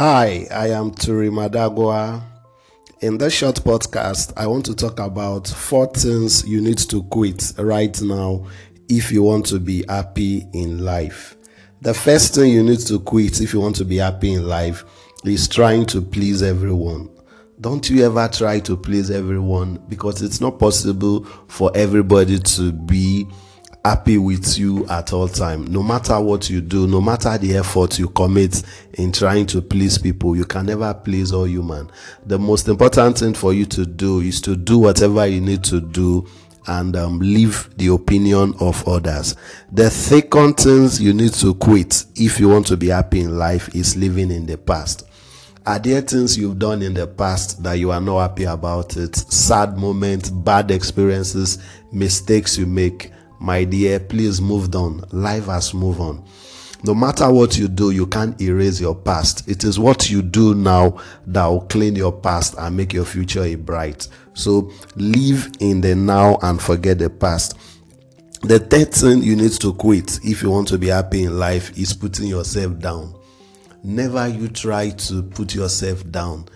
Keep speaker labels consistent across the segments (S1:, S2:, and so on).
S1: Hi, I am Turi Madagwa. In this short podcast, I want to talk about four things you need to quit right now if you want to be happy in life. The first thing you need to quit if you want to be happy in life is trying to please everyone. Don't you ever try to please everyone because it's not possible for everybody to be happy with you at all time no matter what you do no matter the effort you commit in trying to please people you can never please all human the most important thing for you to do is to do whatever you need to do and um, leave the opinion of others. The second things you need to quit if you want to be happy in life is living in the past. Are there things you've done in the past that you are not happy about it? Sad moments, bad experiences, mistakes you make my dear, please move on. Life has moved on. No matter what you do, you can't erase your past. It is what you do now that will clean your past and make your future a bright. So live in the now and forget the past. The third thing you need to quit if you want to be happy in life is putting yourself down. Never you try to put yourself down.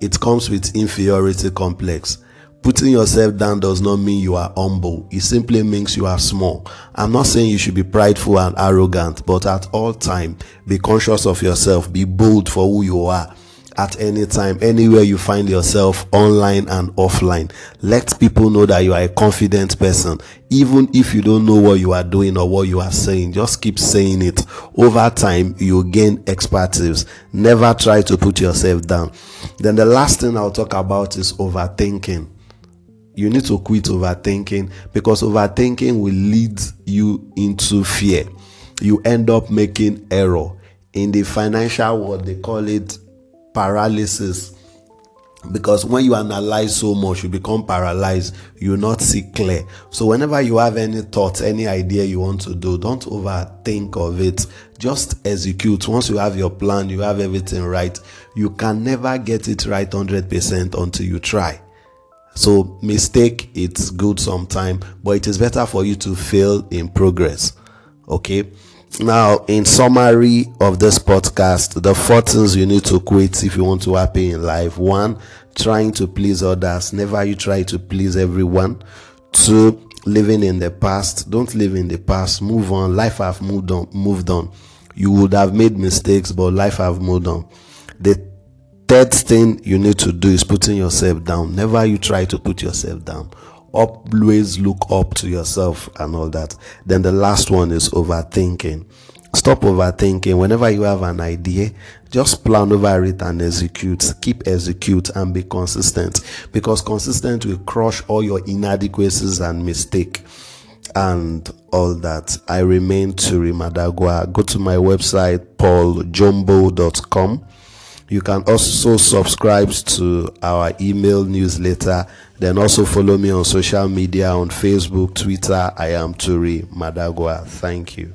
S1: It comes with inferiority complex. Putting yourself down does not mean you are humble. It simply means you are small. I'm not saying you should be prideful and arrogant, but at all time, be conscious of yourself. Be bold for who you are at any time, anywhere you find yourself, online and offline. Let people know that you are a confident person. Even if you don't know what you are doing or what you are saying, just keep saying it. Over time, you gain expertise. Never try to put yourself down. Then the last thing I'll talk about is overthinking you need to quit overthinking because overthinking will lead you into fear. You end up making error. In the financial world, they call it paralysis. Because when you analyze so much, you become paralyzed. You not see clear. So whenever you have any thoughts, any idea you want to do, don't overthink of it. Just execute. Once you have your plan, you have everything right. You can never get it right 100% until you try. So mistake it's good sometime, but it is better for you to fail in progress. Okay. Now, in summary of this podcast, the four things you need to quit if you want to happy in life. One, trying to please others. Never you try to please everyone. Two, living in the past. Don't live in the past. Move on. Life have moved on. Moved on. You would have made mistakes, but life have moved on. The third thing you need to do is putting yourself down. Never you try to put yourself down. Always look up to yourself and all that. Then the last one is overthinking. Stop overthinking. Whenever you have an idea, just plan over it and execute. Keep execute and be consistent because consistent will crush all your inadequacies and mistake and all that. I remain Turi Madagwa. Go to my website pauljombo.com you can also subscribe to our email newsletter. Then also follow me on social media on Facebook, Twitter. I am Turi Madagwa. Thank you.